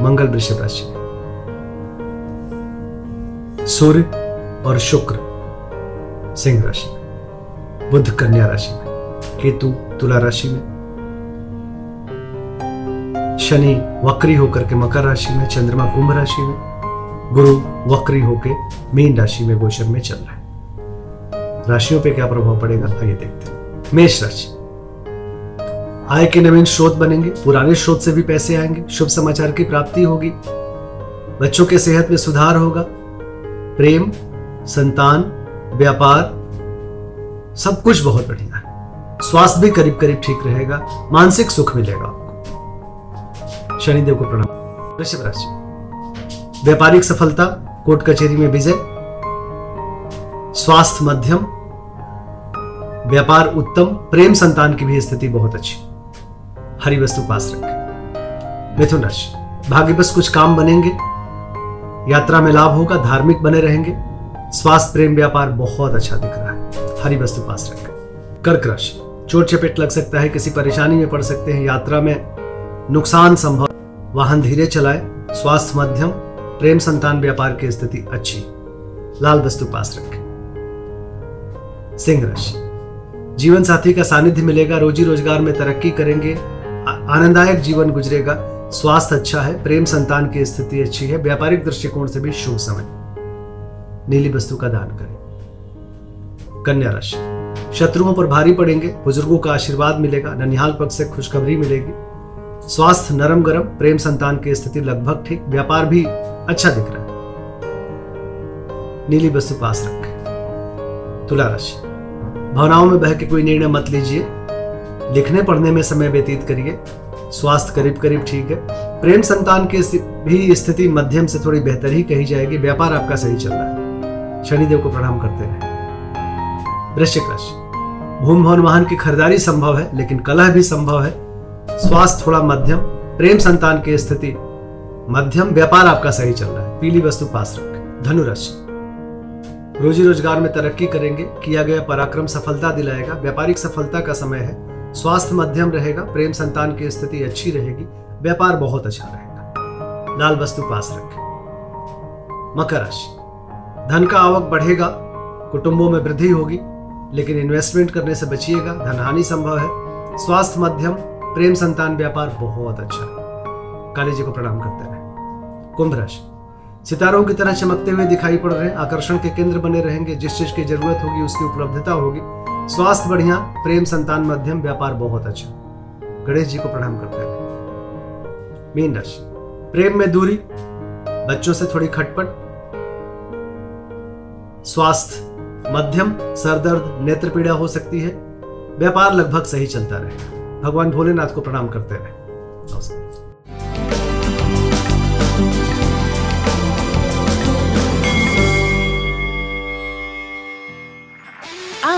मंगल वृषभ राशि। में सूर्य और शुक्र सिंह राशि में, बुध कन्या राशि में, केतु तुला राशि में, शनि वक्री होकर के मकर राशि में, चंद्रमा कुंभ राशि में, गुरु वक्री होके मीन राशि में, गोचर में चल रहा है। राशियों पे क्या प्रभाव पड़ेगा? आइए देखते हैं। मेष राशि। आय के नवीन स्रोत बनेंगे, पुराने स्रोत से भी पैसे आएँगे, शुभ समाचार की प्राप्ति होगी। बच्चों के सेहत में सुधार होगा। प्रेम, संतान, व्यापार, सब कुछ बहुत बढ़िया है। स्वास्थ्य भी करीब करीब ठीक रहेगा, मानसिक सुख मिलेगा आपको। शनिदेव को प्रणाम। वृषभ राशि। व्यापारिक सफलता, कोर्ट कचहरी में विजय। स्वास्थ्य मध्यम। व्यापार उत्तम। प्रेम संतान की भी स्थिति बहुत अच्छी। हरी वस्तु पास रखें। मिथुन राशि भाग्य बस कुछ काम बनेंगे। यात्रा में लाभ होगा, धार्मिक बने रहेंगे। स्वास्थ्य, प्रेम, व्यापार बहुत अच्छा दिख रहा है। हरी वस्तु पास रखें। कर्क राशि चोट चपेट लग सकता है, किसी परेशानी में पड़ सकते हैं। यात्रा में नुकसान संभव। वाहन धीरे चलाए, स्वास्थ्य मध्यम, प्रेम संतान, व्यापार की स्थिति अच्छी। लाल वस्तु पास रखें। सिंह राशि जीवन साथी का सानिध्य मिलेगा, रोजी रोज़गार में तरक्की करेंगे। आनंददायक जीवन गुजरेगा। स्वास्थ्य अच्छा है, प्रेम संतान की स्थिति अच्छी है, व्यापारिक दृष्टिकोण से भी शुभ समय। नीली वस्तु का दान करें। कन्या राशि। शत्रुओं पर भारी पड़ेंगे, बुज़ुर्गों का आशीर्वाद मिलेगा, ननिहाल पक्ष से खुशखबरी मिलेगी। स्वास्थ्य नरम गरम प्रेम संतान की स्थिति लगभग ठीक, व्यापार भी अच्छा दिख रहा है। नीली वस्तु पास रखें। तुला राशि। भावनाओं में बह के कोई निर्णय मत लीजिए। लिखने पढ़ने में समय व्यतीत करिए। स्वास्थ्य करीब करीब ठीक है। प्रेम संतान की भी स्थिति मध्यम से थोड़ी बेहतर ही कही जाएगी। व्यापार आपका सही चल रहा है। शनिदेव को प्रणाम करते रहे। वृश्चिक राशि भूम भवन वाहन की खरीदारी संभव है, लेकिन कलह भी संभव है। स्वास्थ्य थोड़ा मध्यम, प्रेम संतान की स्थिति मध्यम, व्यापार आपका सही चल रहा है। पीली वस्तु पास रखें। धनुराशि, रोजी रोज़गार में तरक्की करेंगे। किया गया पराक्रम सफलता दिलाएगा। व्यापारिक सफलता का समय है। स्वास्थ्य मध्यम रहेगा, प्रेम संतान की स्थिति अच्छी रहेगी, व्यापार बहुत अच्छा रहेगा। लाल वस्तु पास रखें। मकर राशि। धन का आवक बढ़ेगा, कुटुंबों में वृद्धि होगी, लेकिन इन्वेस्टमेंट करने से बचिएगा, धनहानि संभव है। स्वास्थ्य मध्यम, प्रेम संतान व्यापार बहुत अच्छा। है काली जी को प्रणाम करते रहे। कुंभ राशि। सितारों की तरह चमकते हुए दिखाई पड़ रहे हैं। आकर्षण के केंद्र बने रहेंगे। जिस चीज़ की ज़रूरत होगी, उसकी उपलब्धता होगी। स्वास्थ्य बढ़िया, प्रेम संतान मध्यम, व्यापार बहुत अच्छा। गणेश जी को प्रणाम करते रहे मीन राशि। प्रेम में दूरी, बच्चों से थोड़ी खटपट। स्वास्थ्य मध्यम, सरदर्द नेत्र पीड़ा हो सकती है। व्यापार लगभग सही चलता रहे। भगवान भोलेनाथ को प्रणाम करते रहे।